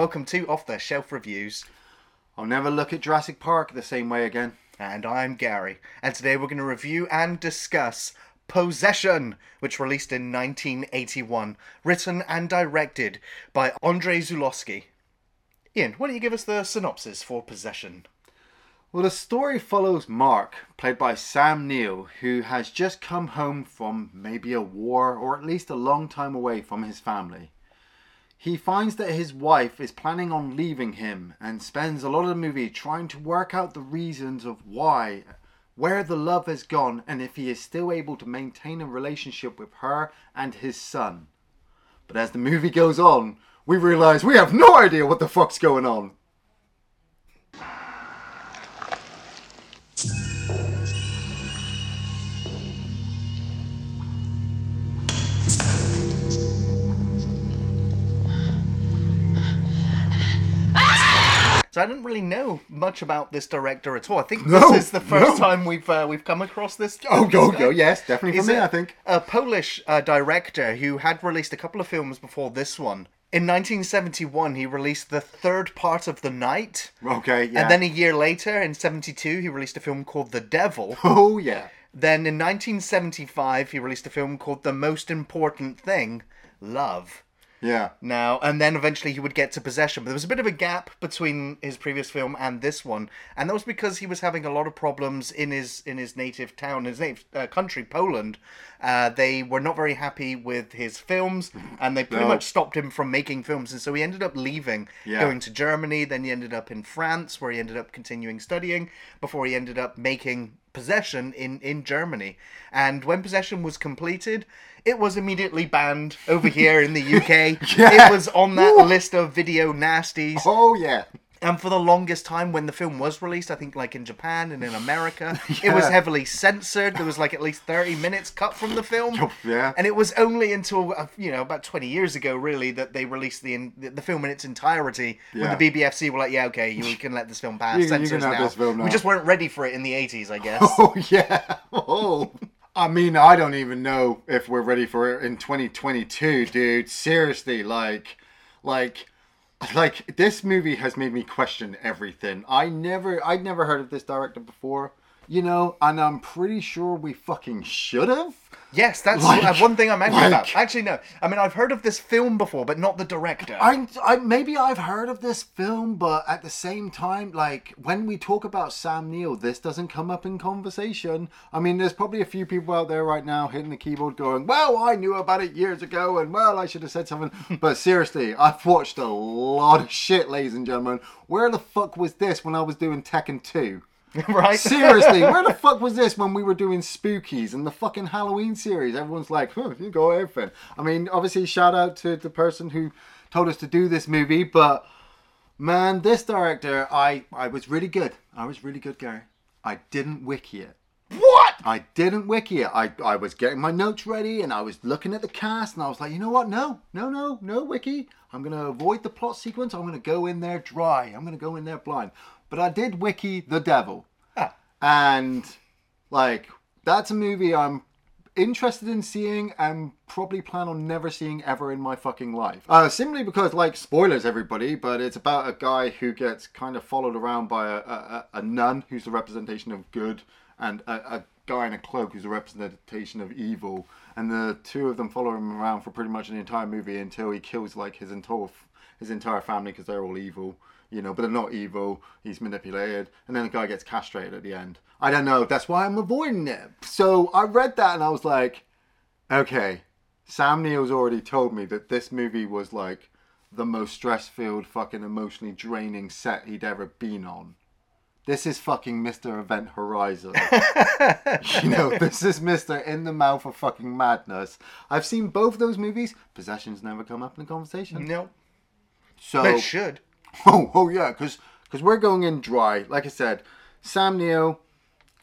welcome to Off the Shelf Reviews. I'll never look at Jurassic Park the same way again. And I'm Gary. And today we're going to review and discuss Possession, which released in 1981, written and directed by Andrei Zulawski. Ian, why don't you give us the synopsis for Possession? Well, the story follows Mark, played by Sam Neill, who has just come home from maybe a war or at least a long time away from his family. He finds that his wife is planning on leaving him and spends a lot of the movie trying to work out the reasons of why, where the love has gone, and if he is still able to maintain a relationship with her and his son. But as the movie goes on, we realize we have no idea what the fuck's going on. So I didn't really know much about this director at all. I think No, this is the first no. time we've uh, we've come across this. Oh, go, go, yes, definitely for me, I think. a Polish uh, director who had released a couple of films before this one. In 1971, he released the third part of The Night. Okay, yeah. And then a year later, in 72, he released a film called The Devil. oh, yeah. then in 1975, he released a film called The Most Important Thing, Love. Yeah. Now, and then eventually he would get to Possession. But there was a bit of a gap between his previous film and this one, and that was because he was having a lot of problems in his in his native town, his native uh, country, Poland. Uh, they were not very happy with his films, and they pretty No. much stopped him from making films. And so he ended up leaving, Yeah. going to Germany. Then he ended up in France, where he ended up continuing studying before he ended up making Possession in in Germany. And when Possession was completed, it was immediately banned over here in the UK. Yeah. It was on that Woo. list of video nasties. Oh, yeah. And for the longest time, when the film was released, I think like in Japan and in America, it was heavily censored. There was like at least 30 minutes cut from the film. Oh, yeah. And it was only until, uh, you know, about 20 years ago, really, that they released the in, the film in its entirety. Yeah. When the BBFC were like, yeah, okay, you can let this film pass. You you Censors have now. this film We just weren't ready for it in the 80s, I guess. Oh, yeah. Oh. I mean, I don't even know if we're ready for it in 2022, dude. Seriously, like, like, like this movie has made me question everything. I never, I'd never heard of this director before, you know, and I'm pretty sure we fucking should have. Yes, that's Like- uh, one thing I'm angry about. Actually, no. I mean, I've heard of this film before, but not the director. I, I maybe I've heard of this film, but at the same time, like when we talk about Sam Neill, this doesn't come up in conversation. I mean, there's probably a few people out there right now hitting the keyboard, going, "Well, I knew about it years ago, and well, I should have said something." but seriously, I've watched a lot of shit, ladies and gentlemen. Where the fuck was this when I was doing Tekken Two? right? Seriously, where the fuck was this when we were doing Spookies and the fucking Halloween series? Everyone's like, huh, you go everything. I mean, obviously, shout out to the person who told us to do this movie, but man, this director, I, I was really good. I was really good, Gary. I didn't wiki it. What? I didn't wiki it. I, I was getting my notes ready and I was looking at the cast and I was like, you know what? No, no, no, no wiki. I'm going to avoid the plot sequence. I'm going to go in there dry. I'm going to go in there blind. But I did wiki The Devil. Ah. And, like, that's a movie I'm interested in seeing and probably plan on never seeing ever in my fucking life. Uh, simply because, like, spoilers, everybody, but it's about a guy who gets kind of followed around by a, a, a nun who's the representation of good and a, a guy in a cloak who's a representation of evil. And the two of them follow him around for pretty much the entire movie until he kills, like, his entire, his entire family because they're all evil. You know, but they're not evil. He's manipulated, and then the guy gets castrated at the end. I don't know. That's why I'm avoiding it. So I read that, and I was like, okay, Sam Neill's already told me that this movie was like the most stress-filled, fucking emotionally draining set he'd ever been on. This is fucking Mr. Event Horizon. you know, this is Mr. In the Mouth of fucking Madness. I've seen both those movies. Possessions never come up in the conversation. No. So it should. Oh, oh yeah, because we're going in dry. Like I said, Sam Neill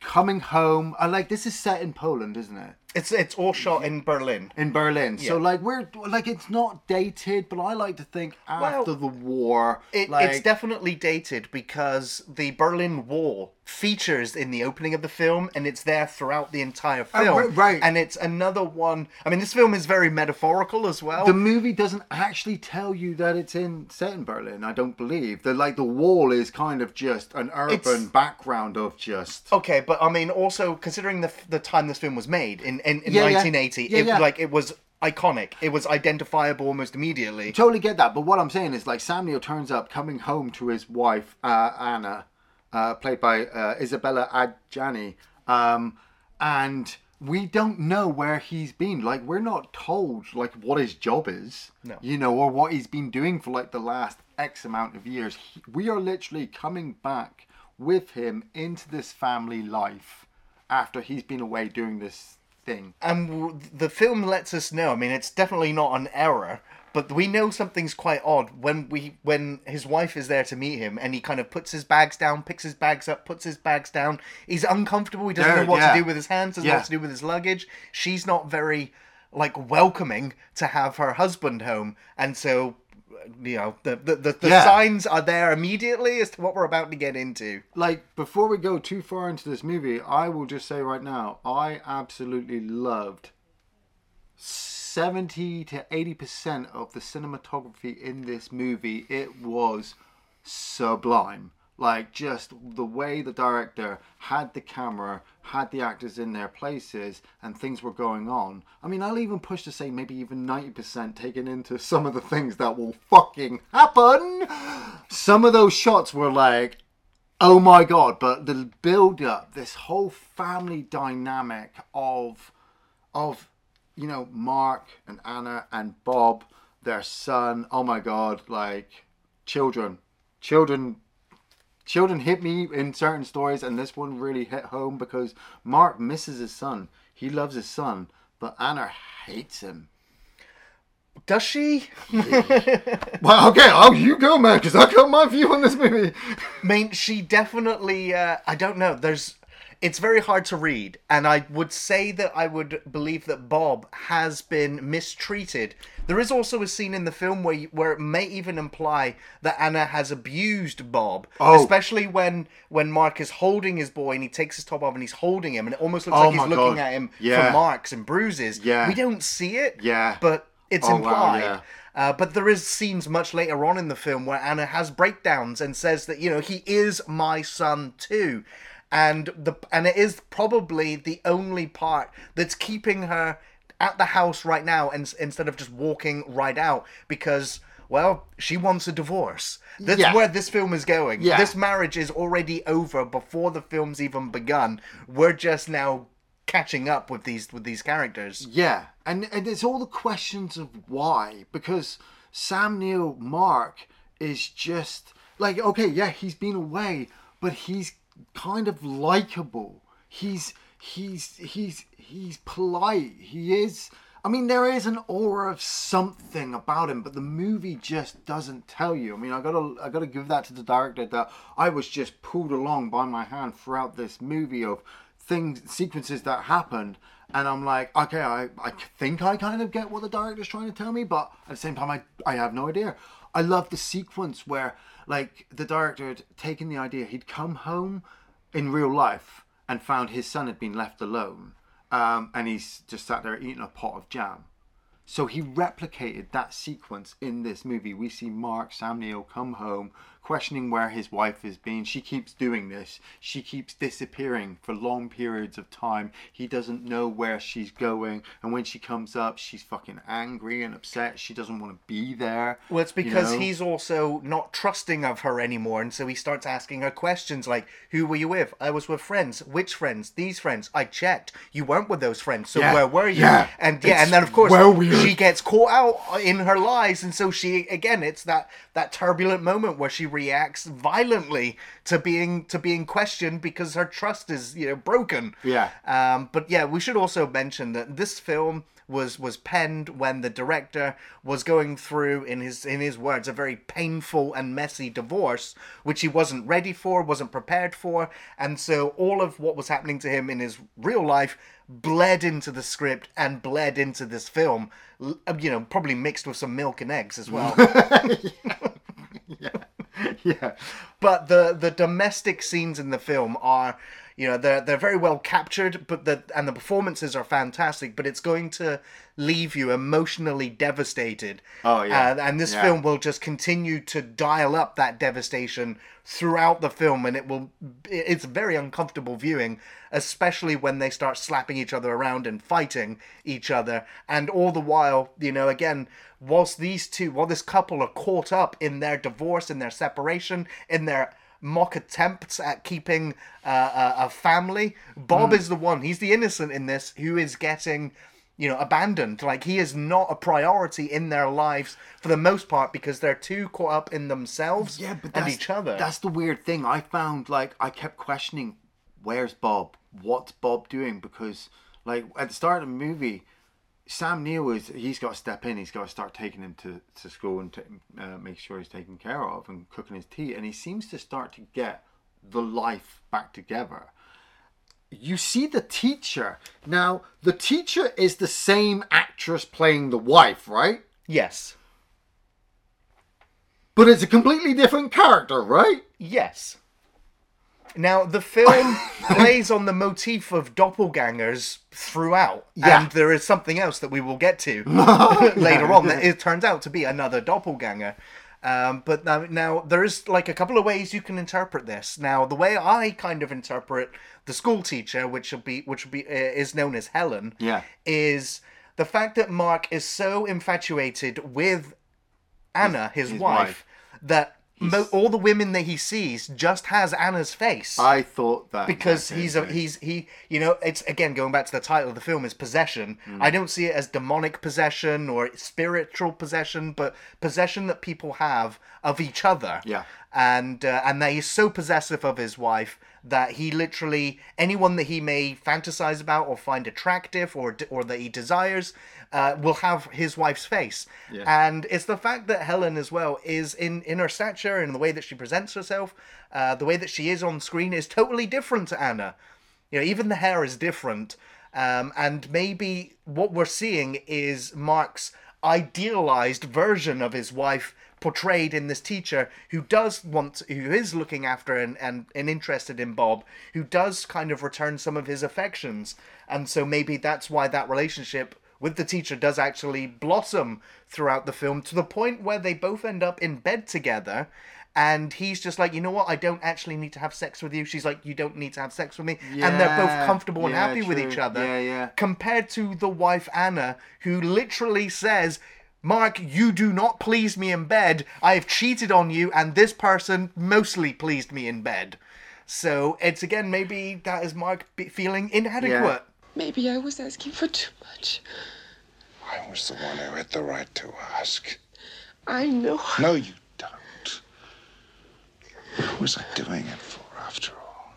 coming home. I like this is set in Poland, isn't it? It's it's all shot in Berlin. In Berlin. So like we're like it's not dated, but I like to think after Well, the war. It, like, it's definitely dated because the Berlin Wall features in the opening of the film and it's there throughout the entire film. ri- right. And it's another one. I mean, this film is very metaphorical as well. The movie doesn't actually tell you that it's in set in Berlin. I don't believe. The like the wall is kind of just an urban It's- background of just. Okay, but I mean, also considering the the time this film was made in in, in Yeah, yeah. 1980, Yeah, it yeah. like it was iconic. It was identifiable almost immediately. Totally get that, but what I'm saying is like Sam Neill turns up coming home to his wife uh, Anna, uh, played by uh, Isabella Adjani, um, and we don't know where he's been. Like we're not told like what his job is, No. you know, or what he's been doing for like the last X amount of years. He, we are literally coming back with him into this family life after he's been away doing this thing. and w- the film lets us know. I mean, it's definitely not an error, but we know something's quite odd when we when his wife is there to meet him, and he kind of puts his bags down, picks his bags up, puts his bags down. He's uncomfortable. He doesn't Yeah, know what yeah. to do with his hands. Doesn't know what to do with his luggage. She's not very like welcoming to have her husband home, and so. You know the the, the, the Yeah. signs are there immediately as to what we're about to get into. like before we go too far into this movie, I will just say right now, I absolutely loved 70 to 80% of the cinematography in this movie. It was sublime. Like just the way the director had the camera, had the actors in their places, and things were going on. I mean, I'll even push to say maybe even 90% taken into some of the things that will fucking happen. Some of those shots were like, Oh my god! But the build up, this whole family dynamic of, of, you know, Mark and Anna and Bob, their son. Oh my god! Like, children, children, children hit me in certain stories, and this one really hit home because Mark misses his son. He loves his son, but Anna hates him. Does she? Well, okay, oh, you go, man, because I got my view on this movie. I mean, she definitely. Uh, I don't know. There's. It's very hard to read, and I would say that I would believe that Bob has been mistreated. There is also a scene in the film where you, where it may even imply that Anna has abused Bob, Oh. especially when when Mark is holding his boy and he takes his top off and he's holding him, and it almost looks Oh like he's looking God. at him Yeah. for marks and bruises. Yeah. we don't see it. Yeah. but it's Oh, wow, implied. yeah. Uh, but there is scenes much later on in the film where Anna has breakdowns and says that you know he is my son too, and the and it is probably the only part that's keeping her at the house right now and instead of just walking right out because well she wants a divorce. That's Yeah. where this film is going. Yeah. This marriage is already over before the film's even begun. We're just now catching up with these with these characters. Yeah, and and it's all the questions of why because Sam Neill Mark is just like okay, yeah, he's been away, but he's kind of likable. He's he's he's he's polite. He is. I mean, there is an aura of something about him, but the movie just doesn't tell you. I mean, I gotta I gotta give that to the director that I was just pulled along by my hand throughout this movie of things sequences that happened and i'm like okay i, I think i kind of get what the director's trying to tell me but at the same time i, I have no idea i love the sequence where like the director had taken the idea he'd come home in real life and found his son had been left alone um, and he's just sat there eating a pot of jam so he replicated that sequence in this movie. We see Mark Sam Neill come home, questioning where his wife has been. She keeps doing this. She keeps disappearing for long periods of time. He doesn't know where she's going, and when she comes up, she's fucking angry and upset. She doesn't want to be there. Well, it's you because know? he's also not trusting of her anymore, and so he starts asking her questions like, "Who were you with? I was with friends. Which friends? These friends. I checked. You weren't with those friends. So Yeah. where were you?" Yeah. And yeah, It's and then of course well she gets caught out in her lies, and so she again, it's that that turbulent moment where she reacts violently to being to being questioned because her trust is you know broken. Yeah. Um, but yeah, we should also mention that this film was was penned when the director was going through in his in his words a very painful and messy divorce which he wasn't ready for wasn't prepared for and so all of what was happening to him in his real life bled into the script and bled into this film you know probably mixed with some milk and eggs as well yeah, but the the domestic scenes in the film are you know they're they're very well captured but the and the performances are fantastic but it's going to leave you emotionally devastated Oh, yeah. and, and this Yeah. film will just continue to dial up that devastation throughout the film and it will it's very uncomfortable viewing especially when they start slapping each other around and fighting each other and all the while you know again whilst these two while this couple are caught up in their divorce in their separation in their mock attempts at keeping uh, a, a family bob is the one he's the innocent in this who is getting you know abandoned like he is not a priority in their lives for the most part because they're too caught up in themselves Yeah, but and each other That's the weird thing. I found like I kept questioning, where's Bob? What's Bob doing? Because like at the start of the movie, Sam Neill is he's got to step in. He's got to start taking him to, to school and to, uh, make sure he's taken care of and cooking his tea. And he seems to start to get the life back together. You see the teacher now. The teacher is the same actress playing the wife, right? yes But it's a completely different character, right? Yes. Now the film plays on the motif of doppelgangers throughout, Yeah. and there is something else that we will get to later on. That it turns out to be another doppelganger. Um, but now, now there is like a couple of ways you can interpret this. Now the way I kind of interpret the school teacher, which will be which will be uh, is known as Helen, Yeah. is the fact that Mark is so infatuated with Anna, his, his wife, wife. that mo- all the women that he sees just has Anna's face. I thought that because he's a he's he you know it's again going back to the title of the film is possession Mm. i don't see it as demonic possession or spiritual possession but possession that people have of each other Yeah. and uh, and that he's so possessive of his wife that he literally anyone that he may fantasize about or find attractive or or that he desires uh, will have his wife's face. Yeah. and it's the fact that Helen as well is in in her stature and the way that she presents herself uh, the way that she is on screen is totally different to Anna. You know even the hair is different. Um, and maybe what we're seeing is Mark's idealized version of his wife portrayed in this teacher who does want who is looking after and, and, and interested in Bob who does kind of return some of his affections. And so maybe that's why that relationship with the teacher does actually blossom throughout the film to the point where they both end up in bed together. And he's just like you know what? I don't actually need to have sex with you. She's like you don't need to have sex with me. And they're both Yeah, comfortable and yeah, happy with each other Yeah, yeah. compared to the wife anna who literally says mark you do not please me in bed. I have cheated on you and this person mostly pleased me in bed. So it's again maybe that is mark feeling inadequate Maybe I was asking for too much. I was the one who had the right to ask. I know. No, you don't. Who was I doing it for, after all?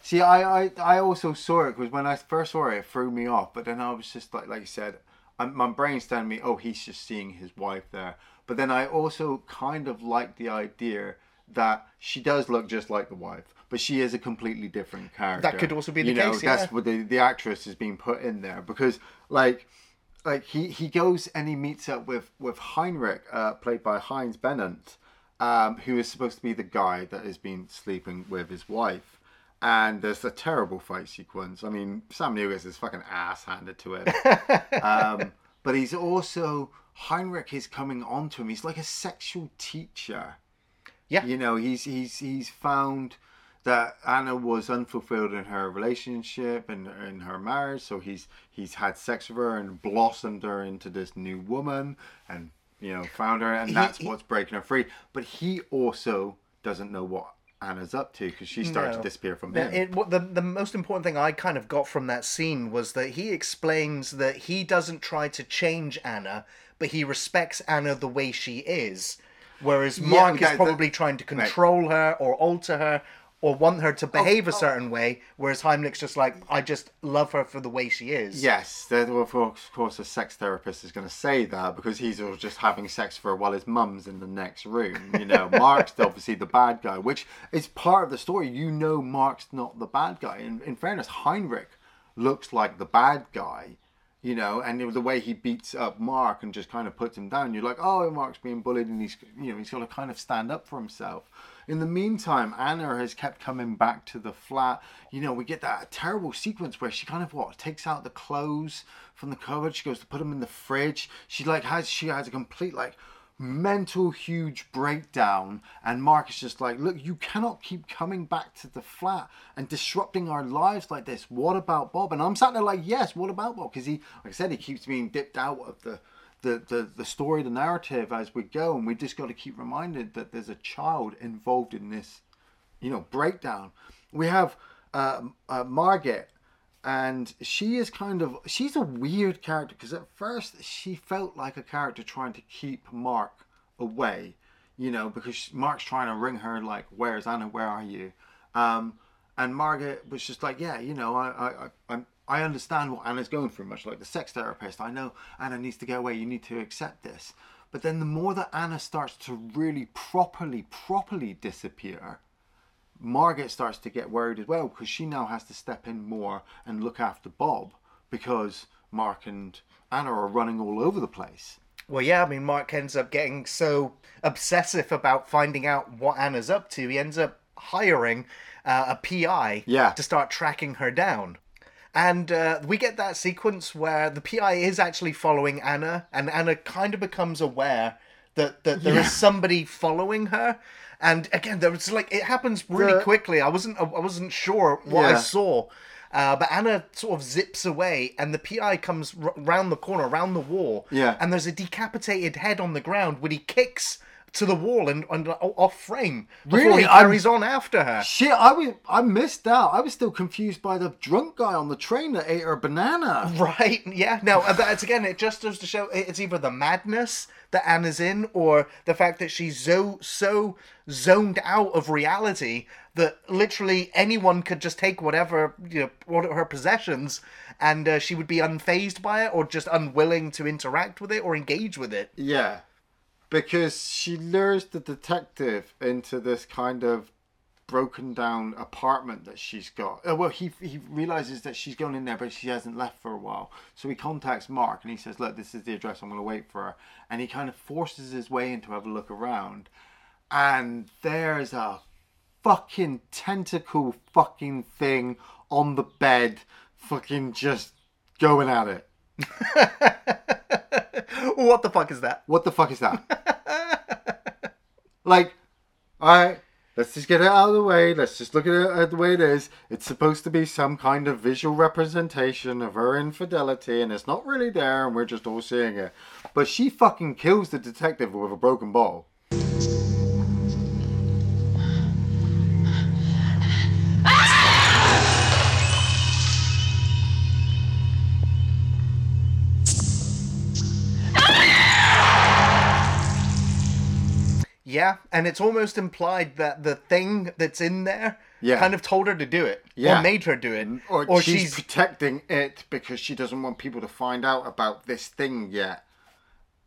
See, I, I, I also saw it because when I first saw it, it threw me off. But then I was just like, like you said, i my brain's telling me, oh, he's just seeing his wife there. But then I also kind of like the idea that she does look just like the wife, but she is a completely different character. That could also be the you know, case, That's yeah. what the the actress is being put in there because like. Like he, he goes and he meets up with with Heinrich, uh, played by Heinz Bennent, um, who is supposed to be the guy that has been sleeping with his wife. And there's a terrible fight sequence. I mean, Sam Neill gets his fucking ass handed to him. um, but he's also Heinrich is coming onto him. He's like a sexual teacher. Yeah. You know, he's he's he's found that Anna was unfulfilled in her relationship and in her marriage, so he's he's had sex with her and blossomed her into this new woman and you know found her and that's what's breaking her free. But he also doesn't know what Anna's up to because she started No. to disappear from him. It, what the the most important thing I kind of got from that scene was that he explains that he doesn't try to change Anna, but he respects Anna the way she is, whereas Mark okay, is probably trying to control her or alter her or want her to behave a certain way, whereas Heinrich's just like, I just love her for the way she is. Yes, of course, of course, a sex therapist is going to say that because he's all just having sex for her while his mum's in the next room. You know, Mark's obviously the bad guy, which is part of the story. You know, Mark's not the bad guy. In, in fairness, Heinrich looks like the bad guy. you know, and the way he beats up Mark and just kind of puts him down, you're like, oh, Mark's being bullied, and he's, you know, he's got to kind of stand up for himself. In the meantime, Anna has kept coming back to the flat. You know, we get that terrible sequence where she kind of what takes out the clothes from the cupboard. She goes to put them in the fridge. She like has she has a complete like mental huge breakdown and mark is just like look you cannot keep coming back to the flat and disrupting our lives like this what about bob and i'm sat there like yes what about bob because he like i said he keeps being dipped out of the the, the, the story, the narrative as we go, and we just got to keep reminded that there's a child involved in this, you know, breakdown. We have uh, uh, Margaret, and she is kind of she's a weird character because at first she felt like a character trying to keep Mark away, you know, because Mark's trying to ring her like, "Where's Anna? Where are you?" Um, and Margaret was just like, "Yeah, you know, I, I, I'm." I understand what Anna's going through, much like the sex therapist. I know Anna needs to go away. You need to accept this. But then the more that Anna starts to really properly, properly disappear, Margaret starts to get worried as well because she now has to step in more and look after Bob because Mark and Anna are running all over the place. Well, yeah, I mean, Mark ends up getting so obsessive about finding out what Anna's up to, he ends up hiring uh, a PI Yeah. to start tracking her down. And uh, we get that sequence where the PI is actually following Anna, and Anna kind of becomes aware that, that there is Yeah. somebody following her. And again, there was like it happens really The- quickly. I wasn't I wasn't sure what I saw, uh, but Anna sort of zips away, and the PI comes r- round the corner, round the wall. Yeah. And there's a decapitated head on the ground when he kicks to the wall and, and off frame before Really? he I'm- carries on after her. Shit, I was I missed out. I was still confused by the drunk guy on the train that ate her banana. Right? Yeah. No, uh, that's again. It just goes to show it's either the madness that Anna's in, or the fact that she's so so zoned out of reality that literally anyone could just take whatever you know, what her possessions, and uh, she would be unfazed by it, or just unwilling to interact with it or engage with it. Yeah, because she lures the detective into this kind of broken down apartment that she's got. Uh, well, he he realizes that she's gone in there, but she hasn't left for a while. So he contacts Mark and he says, "Look, this is the address. I'm going to wait for her." And he kind of forces his way in to have a look around, and there's a fucking tentacle fucking thing on the bed, fucking just going at it. what the fuck is that? What the fuck is that? like, alright, let's just get it out of the way. Let's just look at it at the way it is. It's supposed to be some kind of visual representation of her infidelity, and it's not really there, and we're just all seeing it. But she fucking kills the detective with a broken bottle. Yeah, and it's almost implied that the thing that's in there Yeah. kind of told her to do it, Yeah. or made her do it, Or, she's, protecting it because she doesn't want people to find out about this thing yet.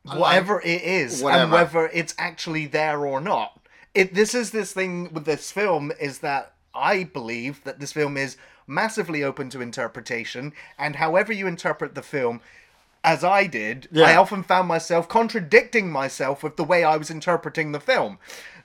whatever it is, and Whatever. whether it's actually there or not. It this is this thing with this film is that I believe that this film is massively open to interpretation, and however you interpret the film. As I did, I often found myself contradicting myself with the way I was interpreting the film.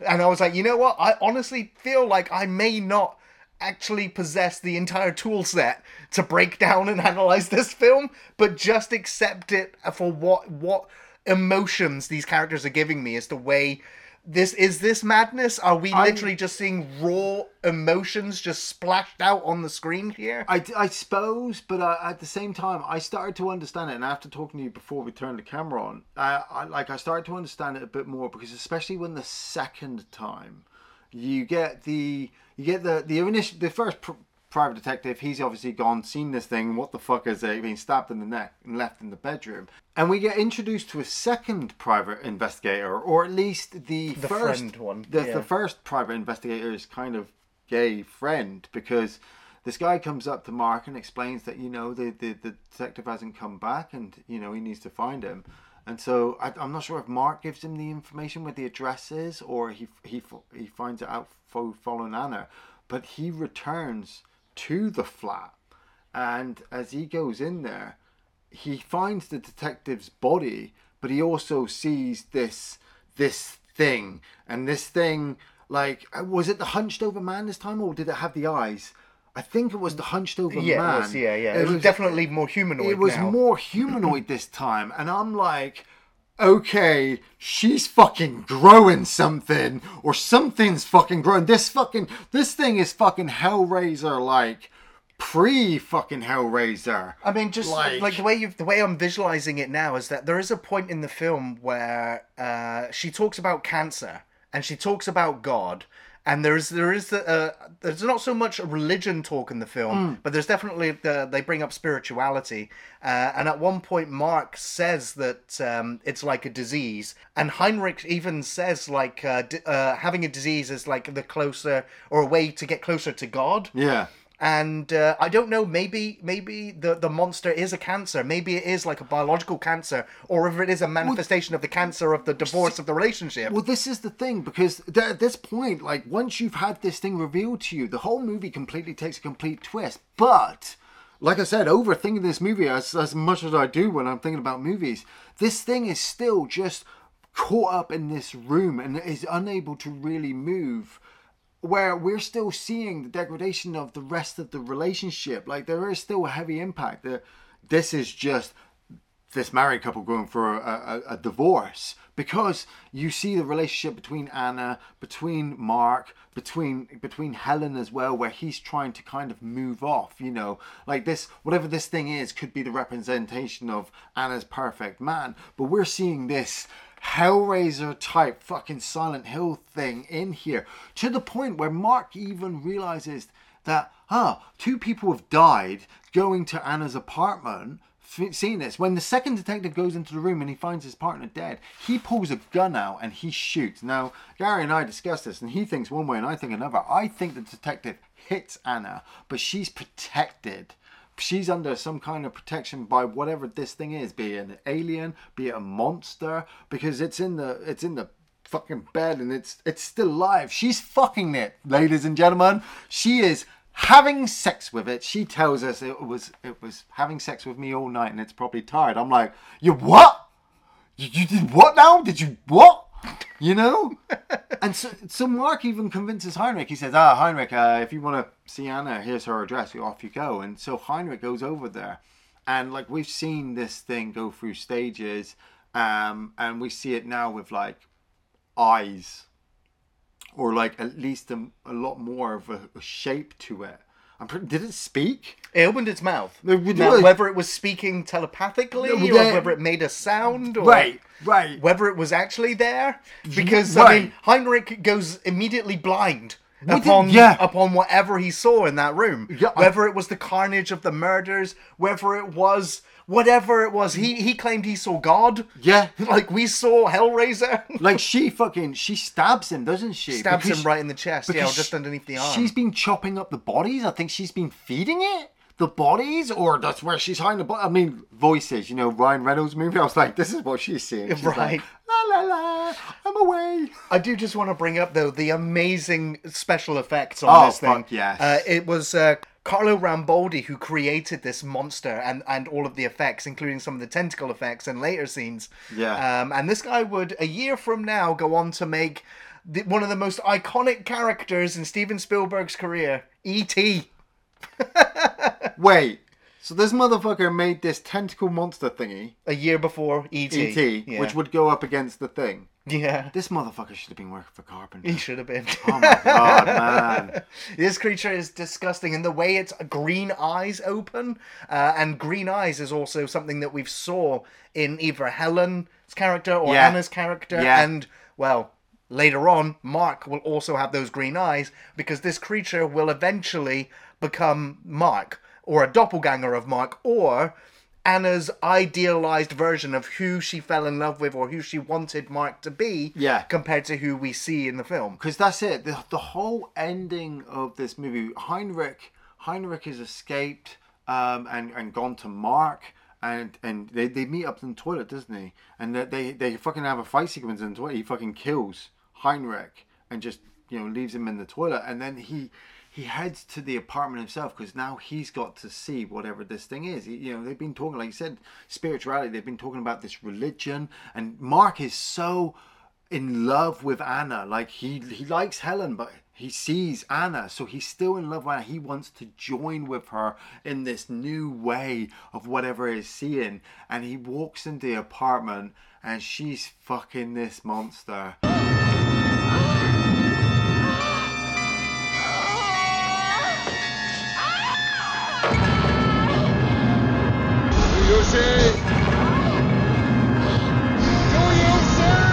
And I was like, you know what? I honestly feel like I may not actually possess the entire tool set to break down and analyze this film, but just accept it for what what emotions these characters are giving me as the way this is this madness are we I'm- literally just seeing raw emotions just splashed out on the screen here I, I suppose, but I, at the same time, I started to understand it. And after talking to you before we turned the camera on, I, I like I started to understand it a bit more because especially when the second time, you get the you get the the initial the first pr- private detective. He's obviously gone, seen this thing. What the fuck is it? Been stabbed in the neck and left in the bedroom. And we get introduced to a second private investigator, or at least the, The first one, The, yeah. the first private investigator's kind of gay friend because this guy comes up to Mark and explains that you know the, the, the detective hasn't come back and you know he needs to find him. And so I, I'm not sure if Mark gives him the information where the address is or he he he finds it out fo- following Anna, but he returns to the flat, and as he goes in there, he finds the detective's body, but he also sees this this thing, and this thing like uh, was it the hunched over man this time, or did it have the eyes? I think it was the hunched over Yeah, man. it was, yeah, yeah. It, was, definitely more humanoid. It was now. more humanoid this time, and I'm like, okay, she's fucking growing something, or something's fucking growing. This fucking this thing is fucking Hellraiser like pre fucking Hellraiser. I mean, just like, Like- the way you the way I'm visualizing it now is that there is a point in the film where uh, she talks about cancer and she talks about God, and there's there is the, uh, there's not so much religion talk in the film, but there's definitely the, they bring up spirituality, uh, and at one point Mark says that um, it's like a disease, and Heinrich even says like uh, d- uh, having a disease is like the closer or a way to get closer to God. Yeah. And uh, I don't know. Maybe maybe the the monster is a cancer. Maybe it is like a biological cancer, or if it is a manifestation of the cancer of the divorce of the relationship. Well, this is the thing because th- at this point, like once you've had this thing revealed to you, the whole movie completely takes a complete twist. But like I said, overthinking this movie as as much as I do when I'm thinking about movies, this thing is still just caught up in this room and is unable to really move. Where we're still seeing the degradation of the rest of the relationship, like there is still a heavy impact. That this is just this married couple going for a, a, a divorce because you see the relationship between Anna, between Mark, between between Helen as well, where he's trying to kind of move off. You know, like this, whatever this thing is, could be the representation of Anna's perfect man. But we're seeing this Hellraiser type fucking Silent Hill thing in here to the point where Mark even realizes that ah, two people have died going to Anna's apartment seeing this. When the second detective goes into the room and he finds his partner dead, he pulls a gun out and he shoots. Now, Gary and I discussed this, and he thinks one way and I think another. I think the detective hits Anna, but she's protected. She's under some kind of protection by whatever this thing is, be it an alien, be it a monster, because it's in the it's in the fucking bed and it's it's still alive. She's fucking it, ladies and gentlemen. She is having sex with it. She tells us it was it was having sex with me all night and it's probably tired. I'm like, you what? You, you did what now? Did you what? You know? and so, so Mark even convinces Heinrich. He says, ah, Heinrich, uh, if you want to see Anna, here's her address. Off you go. And so Heinrich goes over there. And like we've seen this thing go through stages. Um, and we see it now with like eyes or like at least a, a lot more of a, a shape to it. I'm pretty, did it speak? It opened its mouth. No, Now, whether it was speaking telepathically, No, or whether it made a sound, or Right, right. whether it was actually there, because Right. I mean, Heinrich goes immediately blind. We did- Upon yeah. upon whatever he saw in that room, Yeah, I- whether it was the carnage of the murders, whether it was whatever it was, he he claimed he saw God. Yeah. like we saw Hellraiser. Like she fucking she stabs him, doesn't she? Stabs Because him right in the chest, yeah, or just underneath the arm. She's been chopping up the bodies. I think she's been feeding it the bodies, or that's where she's hiding the body. I mean, voices. You know, Ryan Reynolds movie. I was like, this is what she's seeing. She's like, Right. la la la. I'm away. I do just want to bring up though the amazing special effects on Oh, this thing. fuck yes. Uh, it was uh, Carlo Rambaldi who created this monster and and all of the effects, including some of the tentacle effects and later scenes. Yeah. Um, and this guy would a year from now go on to make the, one of the most iconic characters in Steven Spielberg's career, E.T. Wait. So this motherfucker made this tentacle monster thingy, A year before E.T. ET, Yeah. which would go up against the thing. yeah. This motherfucker should have been working for Carpenter. He should have been. Oh my god, man. This creature is disgusting, and the way its green eyes open, uh, and green eyes is also something that we've saw in either Helen's character or Yeah. Anna's character, Yeah. and well, later on, Mark will also have those green eyes because this creature will eventually become Mark or a doppelganger of Mark or. Anna's idealized version of who she fell in love with or who she wanted Mark to be Yeah. compared to who we see in the film. because that's it. The, the whole ending of this movie, Heinrich, Heinrich has escaped um, and and gone to Mark, and and they, they meet up in the toilet, doesn't he? And they, they they fucking have a fight sequence in the toilet. He fucking kills Heinrich and just you know leaves him in the toilet, and then he he heads to the apartment himself because now he's got to see whatever this thing is. You know, they've been talking, like you said, spirituality. They've been talking about this religion, and Mark is so in love with Anna. Like he he likes Helen, but he sees Anna, so he's still in love with Anna. He wants to join with her in this new way of whatever he's seeing. And he walks into the apartment, and she's fucking this monster. You see? Do you see?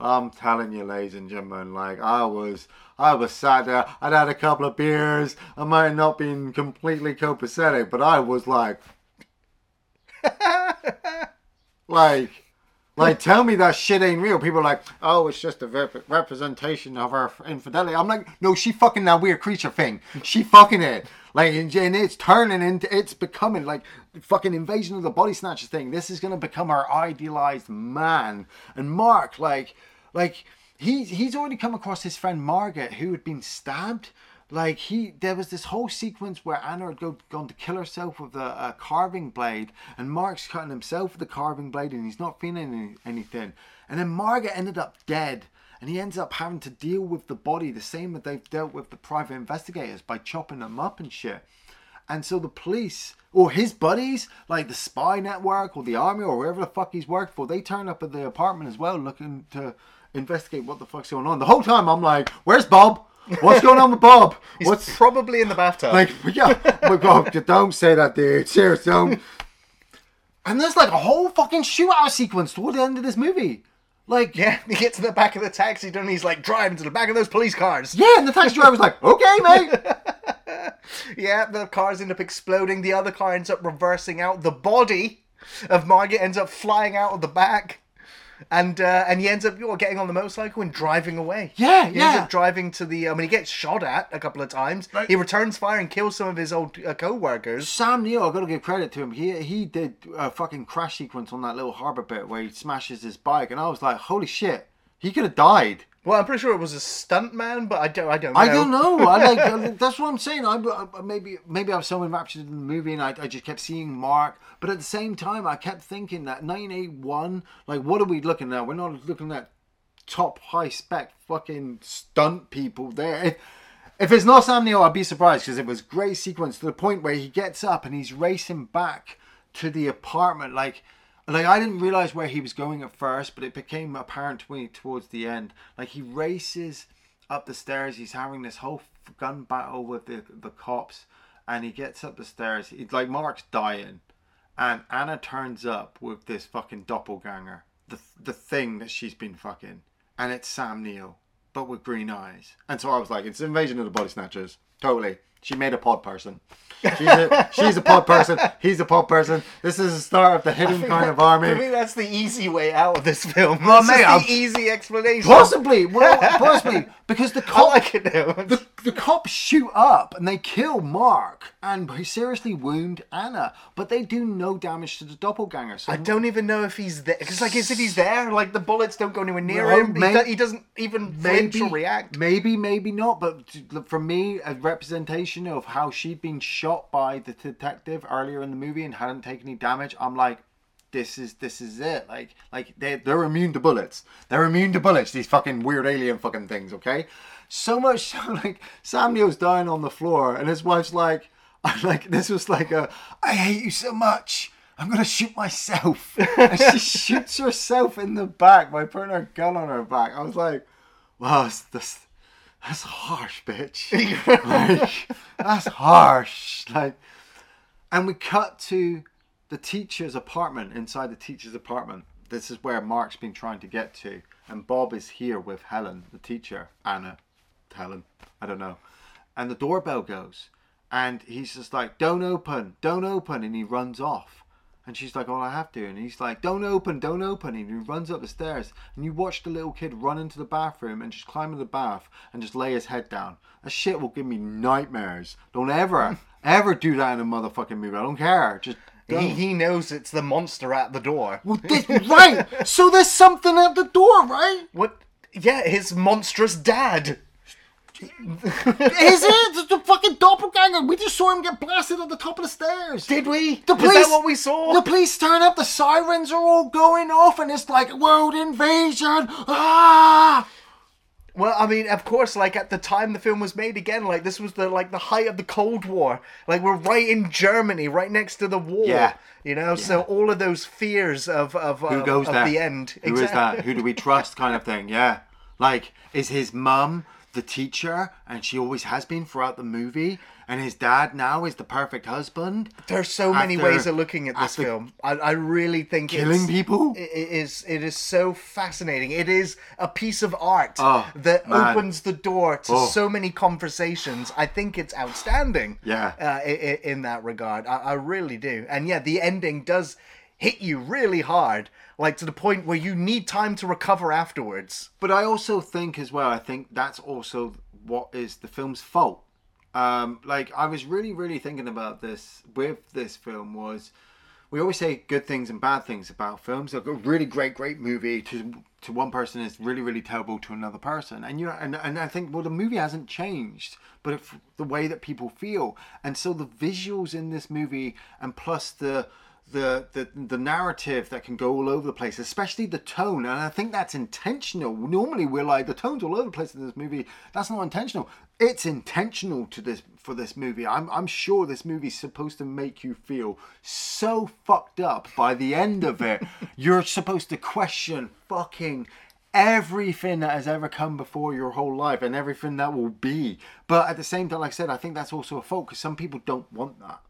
I'm telling you, ladies and gentlemen, like I was, I was sat there. I'd had a couple of beers. I might have not been completely copacetic, but I was like, like, like, tell me that shit ain't real. People are like, oh, it's just a rep- representation of her infidelity. I'm like, no, she fucking that weird creature thing. She fucking it. Like, and and it's turning into, it's becoming like fucking invasion of the body snatchers thing. This is gonna become her idealized man. And Mark, like, like he's he's already come across his friend Margaret who had been stabbed. Like he, there was this whole sequence where Anna had go, gone to kill herself with a, a carving blade, and Mark's cutting himself with the carving blade, and he's not feeling any, anything. And then Margaret ended up dead, and he ends up having to deal with the body the same that they've dealt with the private investigators by chopping them up and shit. And so the police or his buddies, like the spy network or the army or wherever the fuck he's worked for, they turn up at the apartment as well looking to investigate what the fuck's going on. The whole time I'm like, where's Bob? What's going on with Bob? He's What's probably in the bathtub. like, yeah, my god, don't say that, dude. Seriously, don't. And there's like a whole fucking shootout sequence toward the end of this movie. Like, yeah, he gets to the back of the taxi, and he's like driving to the back of those police cars. yeah, and the taxi driver's like, okay, mate. Yeah, the cars end up exploding. The other car ends up reversing out. The body of Margaret ends up flying out of the back. And uh, and he ends up you know, getting on the motorcycle and driving away. Yeah, he ends yeah. up driving to the. I mean, he gets shot at a couple of times. Right. He returns fire and kills some of his old uh, co-workers. Sam Neill, I gotta give credit to him. He he did a fucking crash sequence on that little harbor bit where he smashes his bike, and I was like, holy shit, he could have died. Well, I'm pretty sure it was a stunt man, but I don't. I don't know. I don't know. I like that's what I'm saying. I, I maybe maybe I was so enraptured in the movie, and I, I just kept seeing Mark. But at the same time, I kept thinking that 981. Like, what are we looking at? We're not looking at top high spec fucking stunt people there. If, if it's not Sam Neill, I'd be surprised because it was great sequence to the point where he gets up and he's racing back to the apartment. Like, like I didn't realize where he was going at first, but it became apparent to me towards the end. Like he races up the stairs. He's having this whole gun battle with the the cops, and he gets up the stairs. He's like Mark's dying, and Anna turns up with this fucking doppelganger, the the thing that she's been fucking, and it's Sam Neill, but with green eyes. And so I was like, it's Invasion of the Body Snatchers. Totally. She made a pod person. She's a, she's a pod person. He's a pod person. This is the start of the hidden kind of army. I think that's the easy way out of this film. Well, This is mate, the easy explanation. Possibly, well, possibly because the cop, like the, the cops shoot up and they kill Mark and seriously wound Anna, but they do no damage to the doppelganger. So I don't even know if he's there. Because, like, as if he's there, like, the bullets don't go anywhere near Well, him. He, may- do- he doesn't even or react. Maybe, maybe not. But for me, a representation of how she'd been shot by the detective earlier in the movie and hadn't taken any damage, I'm like, this is this is it. Like like they they're immune to bullets. They're immune to bullets. These fucking weird alien fucking things. Okay, so much so like Sam Neill's dying on the floor and his wife's like, I like this was like a I hate you so much. I'm gonna shoot myself. and she shoots herself in the back by putting her gun on her back. I was like, wow, that's that's, harsh, bitch. like, that's harsh. Like, and we cut to the teacher's apartment. Inside the teacher's apartment, this is where Mark's been trying to get to, and Bob is here with Helen, the teacher, Anna, Helen, I don't know, and the doorbell goes, and he's just like, "Don't open, don't open," and he runs off. And she's like, "Oh, I have to." And he's like, "Don't open, don't open." And he runs up the stairs, and you watch the little kid run into the bathroom and just climb in the bath and just lay his head down. That shit will give me nightmares. Don't ever, ever do that in a motherfucking movie. I don't care. Just He, he knows it's the monster at the door. Well, this, right. So there's something at the door, right? What? Yeah, his monstrous dad. Is it? It's the fucking doppelganger. We just saw him get blasted at the top of the stairs. Did we? The Is police, that what we saw? The police turn up, the sirens are all going off, and it's like world invasion. Ah! Well, I mean, of course, like at the time the film was made, again, like this was the like the height of the Cold War. Like we're right in Germany, right next to the war. Yeah. You know, so all of those fears of of, Who of, goes of there? the end. Who is that? Who do we trust? Kind of thing. Yeah. Like, is his mum the teacher, and she always has been throughout the movie, and his dad now is the perfect husband? There's so many After- ways of looking at this film. I, I really think Killing people? It, it is it is so fascinating. It is a piece of art Oh, that man. opens the door to Oh. so many conversations. I think it's outstanding. Yeah. uh, in, in that regard, I, I really do. And yeah, the ending does hit you really hard, like to the point where you need time to recover afterwards. But I also think as well, I think that's also what is the film's fault. Um, like I was really, really thinking about this with this film was we always say good things and bad things about films. Like a really great, great movie to to one person is really, really terrible to another person. And you know, and, and I think well the movie hasn't changed, but the way that people feel. And so the visuals in this movie and plus the the, the the narrative that can go all over the place, especially the tone, and I think that's intentional. Normally, we're like the tone's all over the place in this movie. That's not intentional. It's intentional to this for this movie. I'm I'm sure this movie's supposed to make you feel so fucked up by the end of it. You're supposed to question fucking everything that has ever come before your whole life and everything that will be. But at the same time, like I said, I think that's also a fault because some people don't want that.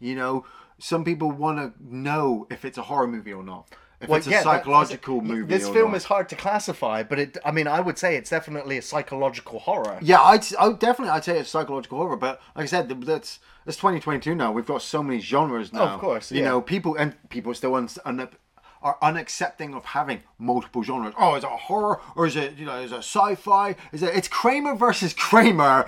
You know, some people want to know if it's a horror movie or not. If it's a yeah, that- psychological yeah, movie. This film not. is hard to classify, but it. I mean, I would say it's definitely a psychological horror. Yeah, I'd, I would definitely I'd say it's psychological horror, but like I said, that's it's 2022 now. We've got so many genres oh, now. Of course, you yeah. know, people and people still un, un, are unaccepting of having multiple genres. Oh, is it a horror or is it you know is it sci-fi? Is it it's Kramer versus Kramer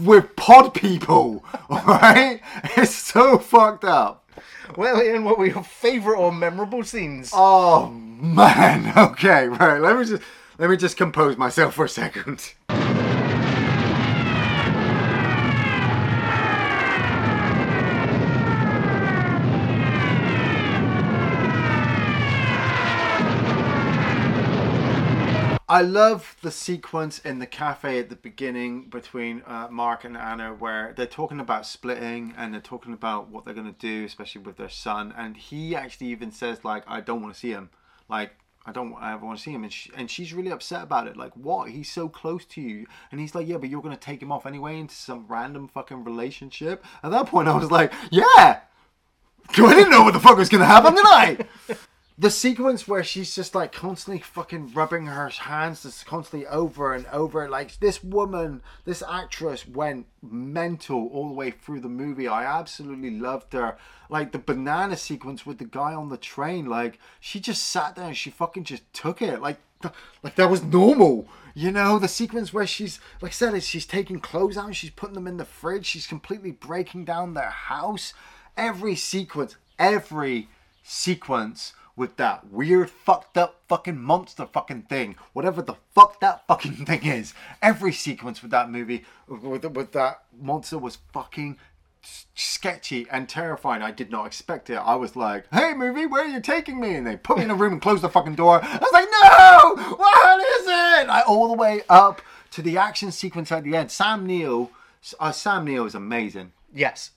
with pod people? right? it's so fucked up. Well, Ian, what were your favourite or memorable scenes? Oh man. Okay, right. Let me just let me just compose myself for a second. I love the sequence in the cafe at the beginning between uh, Mark and Anna, where they're talking about splitting and they're talking about what they're gonna do, especially with their son. And he actually even says like, "I don't want to see him. Like, I don't I ever want to see him." And she, and she's really upset about it. Like, what? He's so close to you, and he's like, "Yeah, but you're gonna take him off anyway into some random fucking relationship." At that point, I was like, "Yeah." I didn't know what the fuck was gonna happen tonight. the sequence where she's just like constantly fucking rubbing her hands just constantly over and over like this woman this actress went mental all the way through the movie. I absolutely loved her. Like the banana sequence with the guy on the train like she just sat there and she fucking just took it. Like like that was normal you know? The sequence where she's like i said she's taking clothes out and she's putting them in the fridge. She's completely breaking down their house. Every sequence every sequence with that weird fucked up fucking monster fucking thing. Whatever the fuck that fucking thing is. Every sequence with that movie with, with that monster was fucking sketchy and terrifying. I did not expect it. I was like hey movie where are you taking me? And they put me in a room and closed the fucking door. I was like no! What is it? I, all the way up to the action sequence at the end. Sam neill uh, sam neill is amazing. Yes.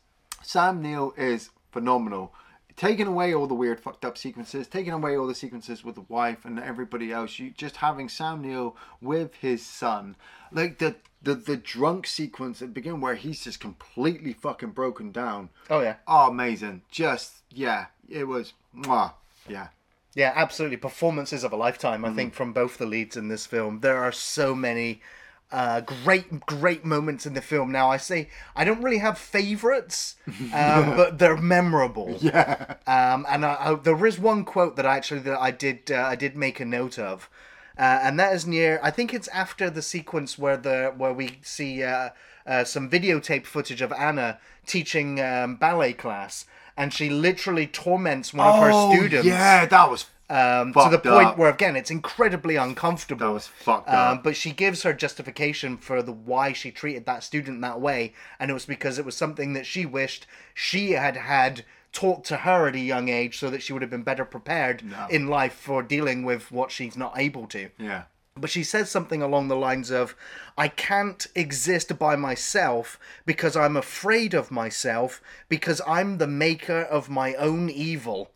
Sam Neill is phenomenal. Taking away all the weird fucked up sequences, taking away all the sequences with the wife and everybody else, you just having Sam Neill with his son. Like the the, the drunk sequence at the beginning where he's just completely fucking broken down. Oh yeah. Oh amazing. Just yeah, it was mwah. Yeah. Yeah, absolutely. Performances of a lifetime, I Mm. think, from both the leads in this film. There are so many Uh, great, great moments in the film. Now I say I don't really have favorites, um, but they're memorable. Yeah. Um, and I, I, there is one quote that I actually that I did uh, I did make a note of, uh, and that is near. I think it's after the sequence where the where we see uh, uh, some videotape footage of Anna teaching um, ballet class, and she literally torments one of her students. Oh, Yeah, that was Um, to the point up. where again it's incredibly uncomfortable. That was fucked Um, up. but she gives her justification for the why she treated that student that way, and it was because it was something that she wished she had had taught to her at a young age, so that she would have been better prepared No. in life for dealing with what she's not able to. yeah. But she says something along the lines of, I can't exist by myself because I'm afraid of myself because I'm the maker of my own evil.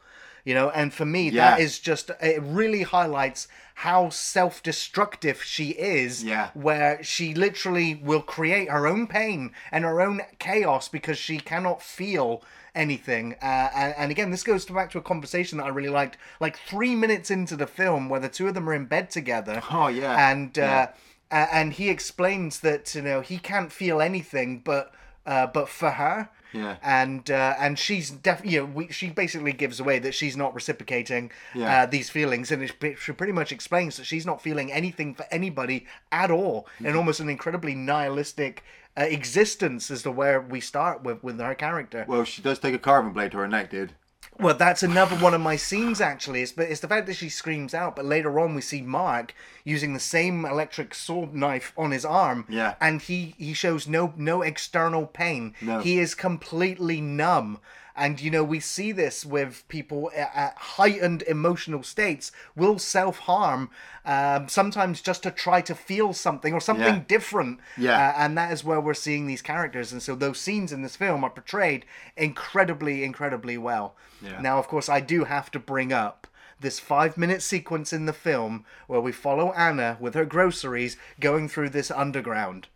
You know, and for me, that Yeah. is just, it really highlights how self destructive she is. Yeah. Where she literally will create her own pain and her own chaos because she cannot feel anything. Uh, and, and again, this goes back to a conversation that I really liked, like three minutes into the film, where the two of them are in bed together. Oh, yeah. And uh, Yeah. a- and he explains that you know he can't feel anything but uh, but for her. Yeah. And uh, and she's definitely you know we, she basically gives away that she's not reciprocating Yeah. uh, these feelings, and it, she pretty much explains that she's not feeling anything for anybody at all, Mm-hmm. in almost an incredibly nihilistic uh, existence as to where we start with with her character. Well, she does take a carving blade to her neck, dude. Well, that's another one of my scenes actually. It's, but it's the fact that she screams out. But later on, we see Mark using the same electric sword knife on his arm. Yeah. And he he shows no no external pain. No. He is completely numb. And you know we see this with people at heightened emotional states will self harm, um, sometimes just to try to feel something or something Yeah. different. Yeah. Uh, and that is where we're seeing these characters and so those scenes in this film are portrayed incredibly incredibly well Yeah. now of course i do have to bring up this five minute sequence in the film where we follow anna with her groceries going through this underground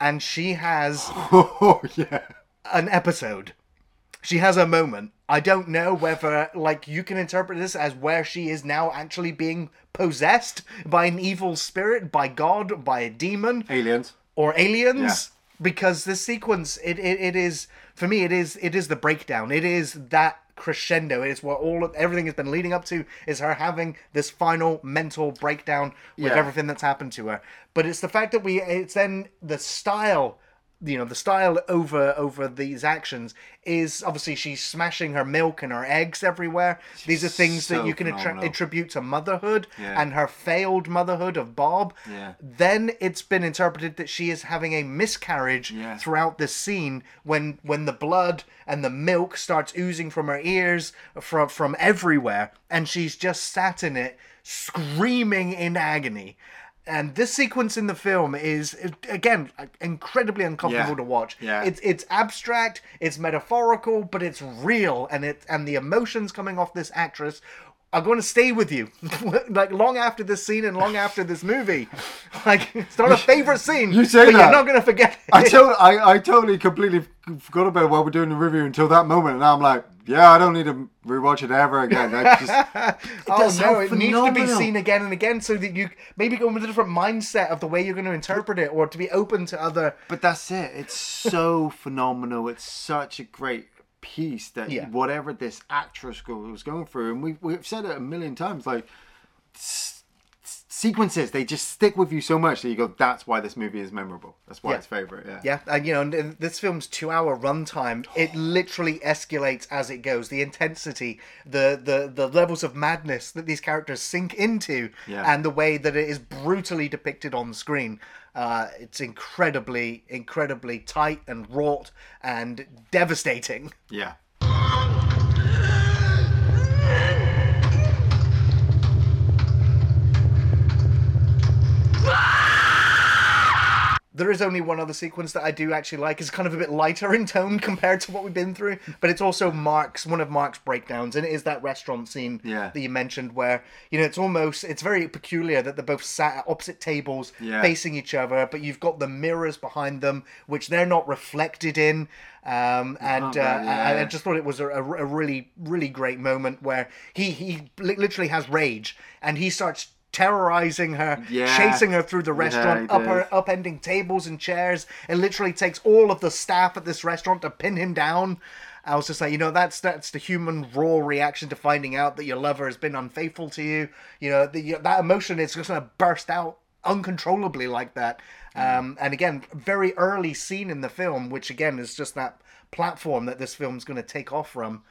and she has Oh, yeah. an episode she has a moment. I don't know whether like you can interpret this as where she is now actually being possessed by an evil spirit by god by a demon. Aliens. or aliens. Because this sequence it, it, it is for me it is it is the breakdown. It is that crescendo. It is what all of everything has been leading up to is her having this final mental breakdown with Yeah. everything that's happened to her. But it's the fact that we it's then the style you know the style over over these actions is obviously she's smashing her milk and her eggs everywhere these are things that you can attra- attribute to motherhood Yeah. and her failed motherhood of bob Yeah. then it's been interpreted that she is having a miscarriage Yeah. throughout this scene when when the blood and the milk starts oozing from her ears from from everywhere and she's just sat in it screaming in agony and this sequence in the film is again incredibly uncomfortable Yeah. to watch Yeah. it's it's abstract it's metaphorical but it's real and it and the emotions coming off this actress are going to stay with you like long after this scene and long after this movie like it's not a favorite scene You say but that. you're not going to forget it. I, to- I, I totally completely forgot about it while we're doing the review until that moment, and now I'm like, yeah, I don't need to rewatch it ever again. That's just, oh no how it needs to be seen again and again so that you maybe go with a different mindset of the way you're going to interpret it or to be open to other but that's it. It's so phenomenal. It's such a great piece that Yeah. whatever this actress was going through, and we've, we've said it a million times, like s- sequences, they just stick with you so much that you go, that's why this movie is memorable. That's why Yeah. it's favorite. Yeah. Yeah, and you know, and this film's two-hour runtime. It literally escalates as it goes. The intensity, the the the levels of madness that these characters sink into, Yeah. and the way that it is brutally depicted on screen. Uh, it's incredibly, incredibly tight and wrought and devastating. Yeah. There is only one other sequence that I do actually like. It's kind of a bit lighter in tone compared to what we've been through, but it's also Mark's one of Mark's breakdowns, and it is that restaurant scene Yeah. that you mentioned where you know it's almost it's very peculiar that they're both sat at opposite tables Yeah. facing each other, but you've got the mirrors behind them which they're not reflected in. Um, and Oh, uh, right, I, I just thought it was a, a, a really really great moment where he he literally has rage and he starts terrorizing her, Yeah. chasing her through the restaurant, he up her, upending tables and chairs. It literally takes all of the staff at this restaurant to pin him down. I was just like, you know, that's that's the human raw reaction to finding out that your lover has been unfaithful to you. You know, the, that emotion is just gonna burst out uncontrollably like that. Um, and again, very early scene in the film, which again is just that platform that this film's gonna take off from.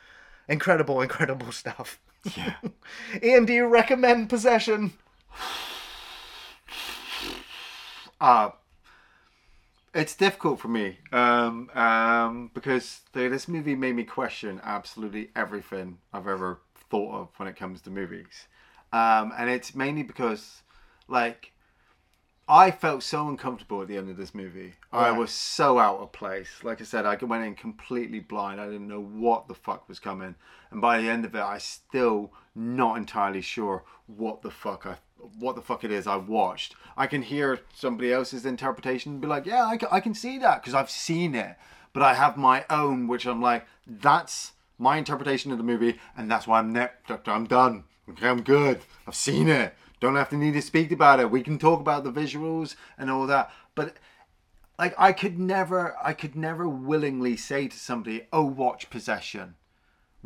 Incredible, incredible stuff. Yeah. Ian, do you recommend Possession? Uh, it's difficult for me um, um, because th- this movie made me question absolutely everything I've ever thought of when it comes to movies. Um, and it's mainly because, like, I felt so uncomfortable at the end of this movie. I was so out of place. Like I said, I went in completely blind. I didn't know what the fuck was coming. And by the end of it, I still not entirely sure what the fuck I what the fuck it is I watched. I can hear somebody else's interpretation and be like, yeah, I can, I can see that because I've seen it. But I have my own, which I'm like, that's my interpretation of the movie, and that's why I'm ne- I'm done. Okay, I'm good. I've seen it. Don't have to need to speak about it. We can talk about the visuals and all that. But like I could never I could never willingly say to somebody, "Oh, watch Possession."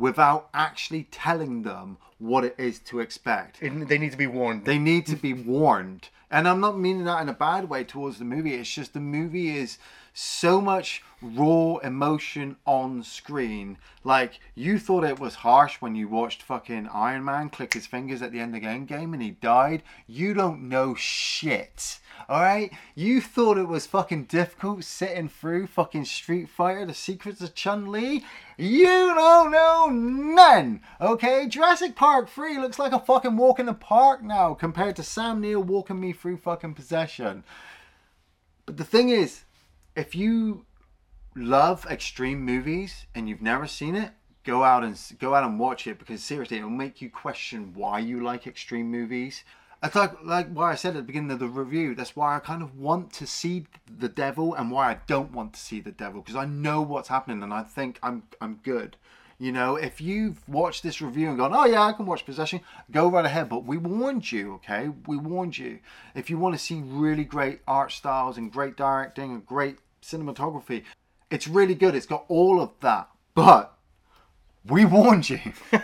Without actually telling them what it is to expect. It- They need to be warned. They need to be warned. And I'm not meaning that in a bad way towards the movie. It's just the movie is so much raw emotion on screen. Like, you thought it was harsh when you watched fucking Iron Man click his fingers at the end of the Endgame and he died. You don't know shit. Alright? You thought it was fucking difficult sitting through fucking Street Fighter, The Secrets of Chun Li. You don't know none. Okay? Jurassic Park 3 looks like a fucking walk in the park now compared to Sam Neill walking me through fucking possession. But the thing is, if you love extreme movies and you've never seen it, go out and go out and watch it because seriously, it'll make you question why you like extreme movies. It's like like what I said at the beginning of the review. That's why I kind of want to see the devil and why I don't want to see the devil because I know what's happening and I think I'm I'm good. You know, if you've watched this review and gone, oh yeah, I can watch Possession, go right ahead. But we warned you, okay? We warned you. If you want to see really great art styles and great directing and great cinematography, it's really good. It's got all of that. But we warned you.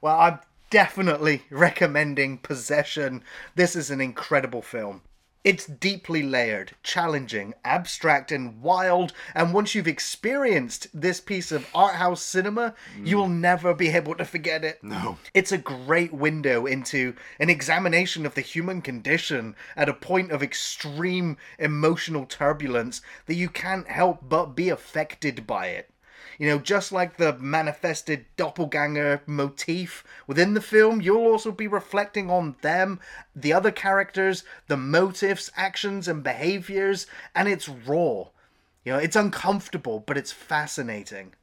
Well, I'm definitely recommending Possession. This is an incredible film. It's deeply layered, challenging, abstract, and wild. And once you've experienced this piece of art house cinema, mm. you will never be able to forget it. No. It's a great window into an examination of the human condition at a point of extreme emotional turbulence that you can't help but be affected by it. You know, just like the manifested doppelganger motif within the film, you'll also be reflecting on them, the other characters, the motives, actions, and behaviors, and it's raw. You know, it's uncomfortable, but it's fascinating.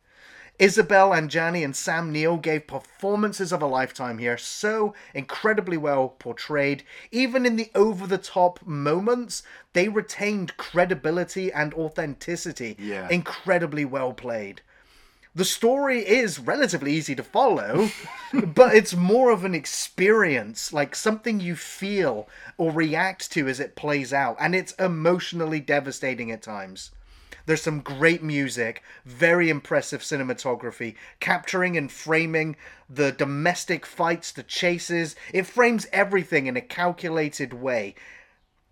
Isabelle Adjani and Sam Neill gave performances of a lifetime here, so incredibly well portrayed. Even in the over the top moments, they retained credibility and authenticity. Yeah. Incredibly well played. The story is relatively easy to follow, but it's more of an experience, like something you feel or react to as it plays out, and it's emotionally devastating at times. There's some great music, very impressive cinematography, capturing and framing the domestic fights, the chases. It frames everything in a calculated way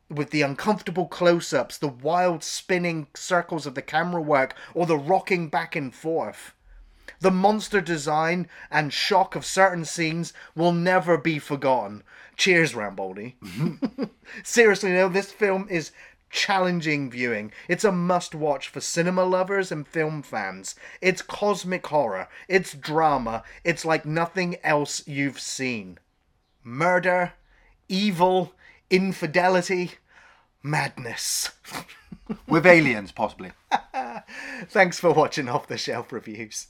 with the uncomfortable close ups, the wild spinning circles of the camera work, or the rocking back and forth. The monster design and shock of certain scenes will never be forgotten. Cheers, Rambaldi. Mm-hmm. Seriously, though, this film is challenging viewing. It's a must watch for cinema lovers and film fans. It's cosmic horror, it's drama, it's like nothing else you've seen. Murder, evil, infidelity, madness. With aliens, possibly. Thanks for watching Off the Shelf Reviews.